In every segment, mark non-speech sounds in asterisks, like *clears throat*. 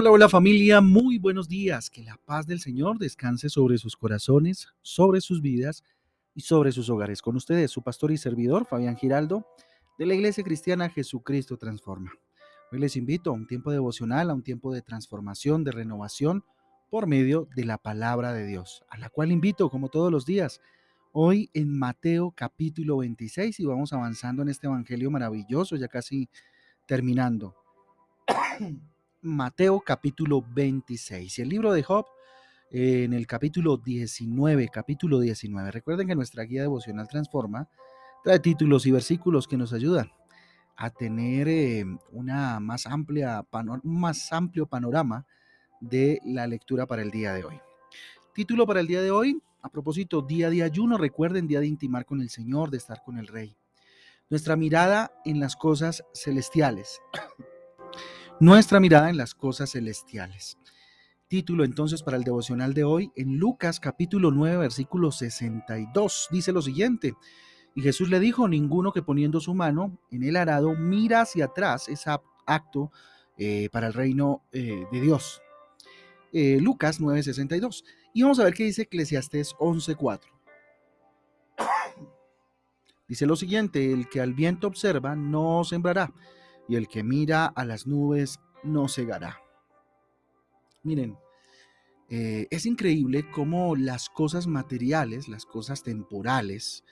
Hola, hola familia, muy buenos días. Que la paz del Señor descanse sobre sus corazones, sobre sus vidas y sobre sus hogares. Con ustedes, su pastor y servidor, Fabián Giraldo, de la Iglesia Cristiana Jesucristo Transforma. Hoy les invito a un tiempo devocional, a un tiempo de transformación, de renovación por medio de la palabra de Dios, a la cual invito como todos los días. Hoy en Mateo capítulo 26 y vamos avanzando en este evangelio maravilloso, ya casi terminando. Mateo capítulo 26. Y el libro de Job en el capítulo 19, capítulo 19. Recuerden que nuestra guía devocional Transforma trae títulos y versículos que nos ayudan a tener eh, una más amplia, un más amplio panorama de la lectura para el día de hoy. Título para el día de hoy, a propósito, día de ayuno, recuerden, día de intimar con el Señor, de estar con el Rey. Nuestra mirada en las cosas celestiales nuestra mirada en las cosas celestiales. Título entonces para el devocional de hoy en Lucas capítulo 9 versículo 62 dice lo siguiente. Y Jesús le dijo, ninguno que poniendo su mano en el arado mira hacia atrás es acto eh, para el reino eh, de Dios. Eh, Lucas 9:62. Y vamos a ver qué dice Eclesiastés 11:4. Dice lo siguiente, el que al viento observa no sembrará y el que mira a las nubes no cegará. Miren, eh, es increíble cómo las cosas materiales, las cosas temporales,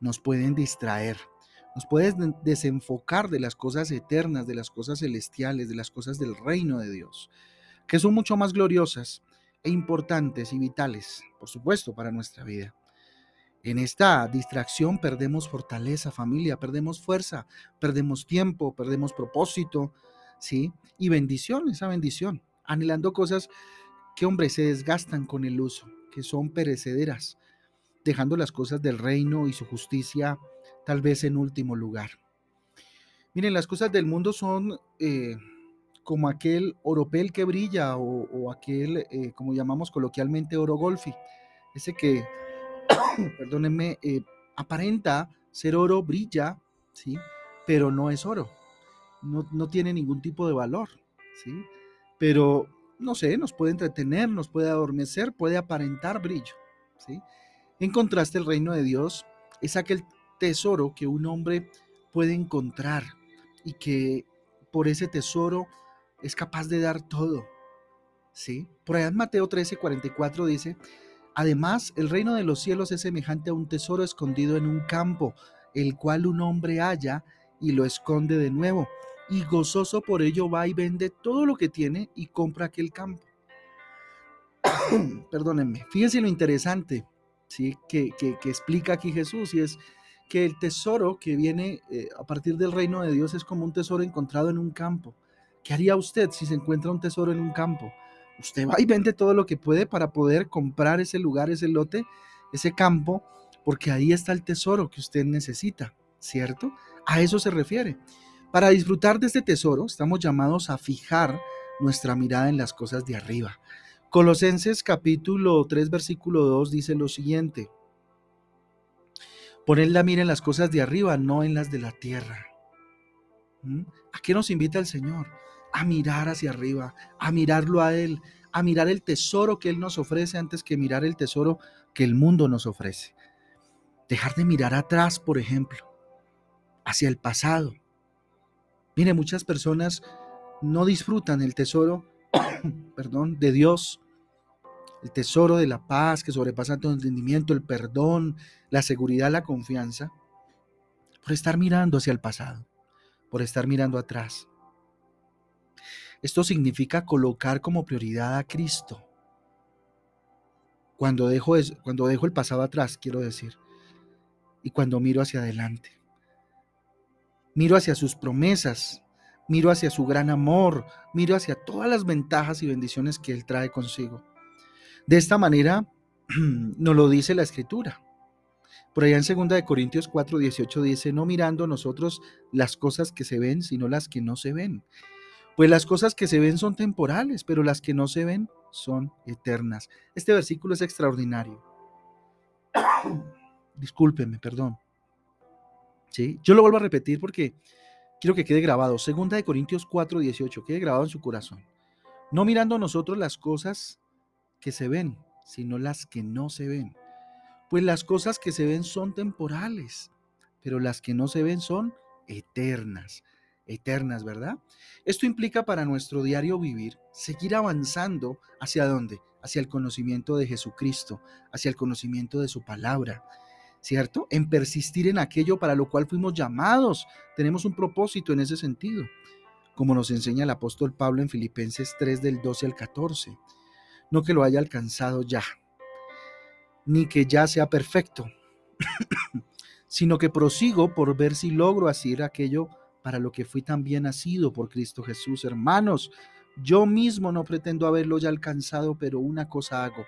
nos pueden distraer, nos pueden desenfocar de las cosas eternas, de las cosas celestiales, de las cosas del reino de Dios, que son mucho más gloriosas e importantes y vitales, por supuesto, para nuestra vida. En esta distracción perdemos fortaleza, familia, perdemos fuerza, perdemos tiempo, perdemos propósito, ¿sí? Y bendición, esa bendición, anhelando cosas que, hombre, se desgastan con el uso, que son perecederas, dejando las cosas del reino y su justicia tal vez en último lugar. Miren, las cosas del mundo son eh, como aquel oropel que brilla o, aquel, eh, como llamamos coloquialmente, oro golfi, ese que *coughs* perdónenme, eh, aparenta ser oro, brilla, ¿sí? Pero no es oro. No, tiene ningún tipo de valor, ¿sí? Pero, no sé, nos puede entretener, nos puede adormecer, puede aparentar brillo, ¿sí? En contraste, el reino de Dios es aquel tesoro que un hombre puede encontrar y que por ese tesoro es capaz de dar todo, ¿sí? Por allá en Mateo 13, 44 dice, Además, el reino de los cielos es semejante a un tesoro escondido en un campo, el cual un hombre halla y lo esconde de nuevo, y gozoso por ello va y vende todo lo que tiene y compra aquel campo. *coughs* Perdónenme, fíjense lo interesante ¿sí? que, explica aquí Jesús, y es que el tesoro que viene eh, a partir del reino de Dios es como un tesoro encontrado en un campo. ¿Qué haría usted si se encuentra un tesoro en un campo? Usted va y vende todo lo que puede para poder comprar ese lugar, ese lote, ese campo, porque ahí está el tesoro que usted necesita, ¿cierto? A eso se refiere. Para disfrutar de este tesoro, estamos llamados a fijar nuestra mirada en las cosas de arriba. Colosenses capítulo 3, versículo 2 dice lo siguiente. Poned la mira en las cosas de arriba, no en las de la tierra. ¿Mm? ¿A qué nos invita el Señor? A mirar hacia arriba, a mirarlo a Él, a mirar el tesoro que Él nos ofrece antes que mirar el tesoro que el mundo nos ofrece. Dejar de mirar atrás, por ejemplo, hacia el pasado. Mire, muchas personas no disfrutan el tesoro, *coughs* perdón, de Dios, el tesoro de la paz que sobrepasa todo entendimiento, el perdón, la seguridad, la confianza, por estar mirando hacia el pasado, por estar mirando atrás. Esto significa colocar como prioridad a Cristo. Cuando dejo, cuando dejo el pasado atrás, quiero decir, y cuando miro hacia adelante. Miro hacia sus promesas, miro hacia su gran amor, miro hacia todas las ventajas y bendiciones que Él trae consigo. De esta manera *clears throat* nos lo dice la Escritura. Por allá en 2 Corintios 4, 18 dice, no mirando nosotros las cosas que se ven, sino las que no se ven. Pues las cosas que se ven son temporales, pero las que no se ven son eternas. Este versículo es extraordinario. *coughs* Discúlpenme, perdón. ¿Sí? Yo lo vuelvo a repetir porque quiero que quede grabado. Segunda de Corintios 4, 18, quede grabado en su corazón. no mirando nosotros las cosas que se ven, sino las que no se ven. Pues las cosas que se ven son temporales, pero las que no se ven son eternas eternas, ¿verdad? Esto implica para nuestro diario vivir seguir avanzando hacia dónde? Hacia el conocimiento de Jesucristo, hacia el conocimiento de su palabra, ¿cierto? En persistir en aquello para lo cual fuimos llamados. Tenemos un propósito en ese sentido, como nos enseña el apóstol Pablo en Filipenses 3 del 12 al 14. No que lo haya alcanzado ya, ni que ya sea perfecto, *clears throat* sino que prosigo por ver si logro hacer aquello para lo que fui también nacido por Cristo Jesús. Hermanos, yo mismo no pretendo haberlo ya alcanzado, pero una cosa hago.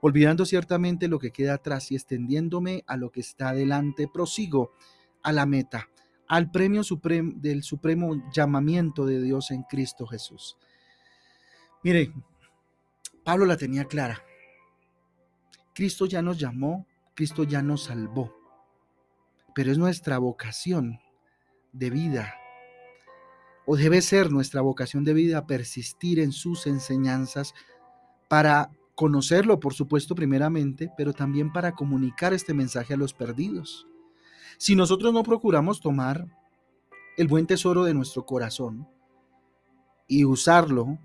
Olvidando ciertamente lo que queda atrás y extendiéndome a lo que está adelante, prosigo a la meta, al premio supremo, del supremo llamamiento de Dios en Cristo Jesús. Mire, Pablo la tenía clara. Cristo ya nos llamó, Cristo ya nos salvó, pero es nuestra vocación de vida, o debe ser nuestra vocación de vida persistir en sus enseñanzas para conocerlo, por supuesto, primeramente, pero también para comunicar este mensaje a los perdidos. Si nosotros no procuramos tomar el buen tesoro de nuestro corazón y usarlo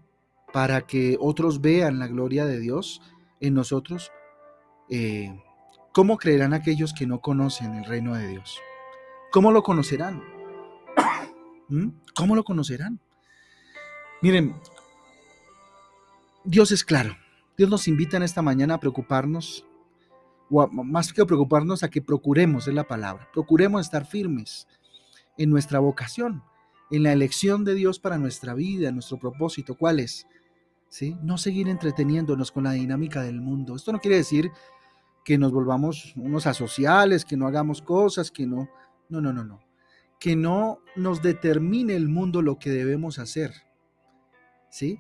para que otros vean la gloria de Dios en nosotros, eh, ¿cómo creerán aquellos que no conocen el reino de Dios? ¿Cómo lo conocerán? ¿Mm? ¿Cómo lo conocerán? Miren, Dios es claro. Dios nos invita en esta mañana a preocuparnos, o más que preocuparnos, a que procuremos, es la palabra, procuremos estar firmes en nuestra vocación, en la elección de Dios para nuestra vida, nuestro propósito. ¿Cuál es? ¿Sí? No seguir entreteniéndonos con la dinámica del mundo. Esto no quiere decir que nos volvamos unos asociales, que no hagamos cosas, que no. No, no, no, no que no nos determine el mundo lo que debemos hacer. ¿Sí?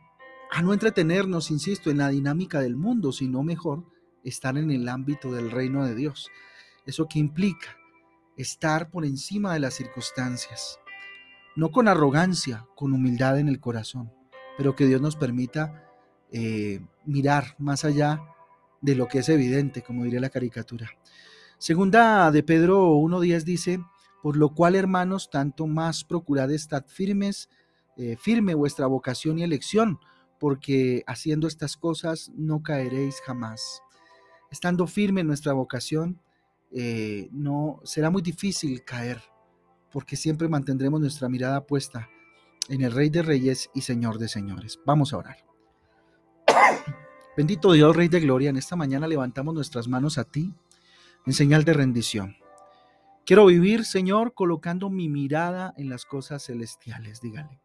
A no entretenernos, insisto, en la dinámica del mundo, sino mejor estar en el ámbito del reino de Dios. ¿Eso que implica? Estar por encima de las circunstancias. No con arrogancia, con humildad en el corazón, pero que Dios nos permita eh, mirar más allá de lo que es evidente, como diría la caricatura. Segunda de Pedro 1.10 dice, por lo cual, hermanos, tanto más procurad estar firmes, eh, firme vuestra vocación y elección, porque haciendo estas cosas no caeréis jamás. Estando firme en nuestra vocación, eh, no será muy difícil caer, porque siempre mantendremos nuestra mirada puesta en el Rey de Reyes y Señor de Señores. Vamos a orar. *coughs* Bendito Dios, Rey de Gloria, en esta mañana levantamos nuestras manos a ti en señal de rendición. Quiero vivir, Señor, colocando mi mirada en las cosas celestiales, dígale.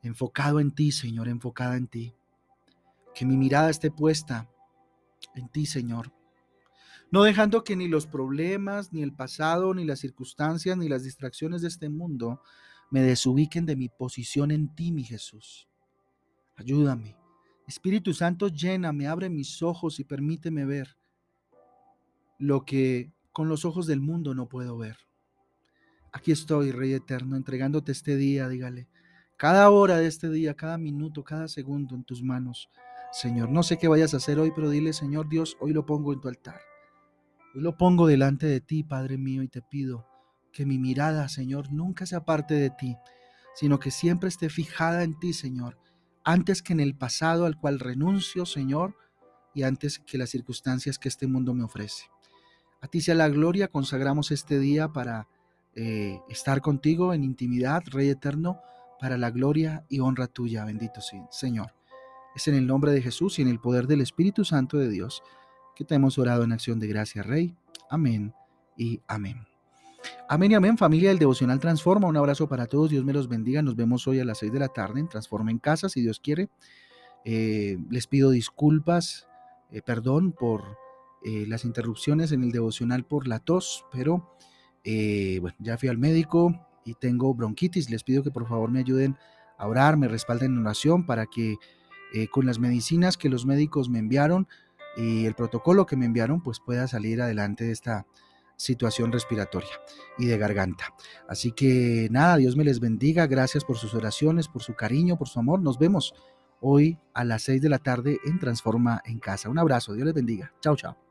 Enfocado en ti, Señor, enfocada en ti. Que mi mirada esté puesta en ti, Señor. No dejando que ni los problemas, ni el pasado, ni las circunstancias, ni las distracciones de este mundo me desubiquen de mi posición en ti, mi Jesús. Ayúdame. Espíritu Santo, lléname, abre mis ojos y permíteme ver lo que con los ojos del mundo no puedo ver. Aquí estoy, Rey Eterno, entregándote este día, dígale, cada hora de este día, cada minuto, cada segundo en tus manos. Señor, no sé qué vayas a hacer hoy, pero dile, Señor Dios, hoy lo pongo en tu altar. Hoy lo pongo delante de ti, Padre mío, y te pido que mi mirada, Señor, nunca se aparte de ti, sino que siempre esté fijada en ti, Señor, antes que en el pasado al cual renuncio, Señor, y antes que las circunstancias que este mundo me ofrece. A ti sea la gloria, consagramos este día para eh, estar contigo en intimidad, Rey eterno, para la gloria y honra tuya, bendito Señor. Es en el nombre de Jesús y en el poder del Espíritu Santo de Dios que te hemos orado en acción de gracia, Rey. Amén y amén. Amén y amén, familia del Devocional Transforma. Un abrazo para todos, Dios me los bendiga. Nos vemos hoy a las 6 de la tarde en Transforma en Casa, si Dios quiere. Eh, les pido disculpas, eh, perdón por eh, las interrupciones en el devocional por la tos, pero eh, bueno, ya fui al médico y tengo bronquitis. Les pido que por favor me ayuden a orar, me respalden en oración para que eh, con las medicinas que los médicos me enviaron y el protocolo que me enviaron, pues pueda salir adelante de esta situación respiratoria y de garganta. Así que nada, Dios me les bendiga. Gracias por sus oraciones, por su cariño, por su amor. Nos vemos hoy a las 6 de la tarde en Transforma en Casa. Un abrazo, Dios les bendiga. Chao, chao.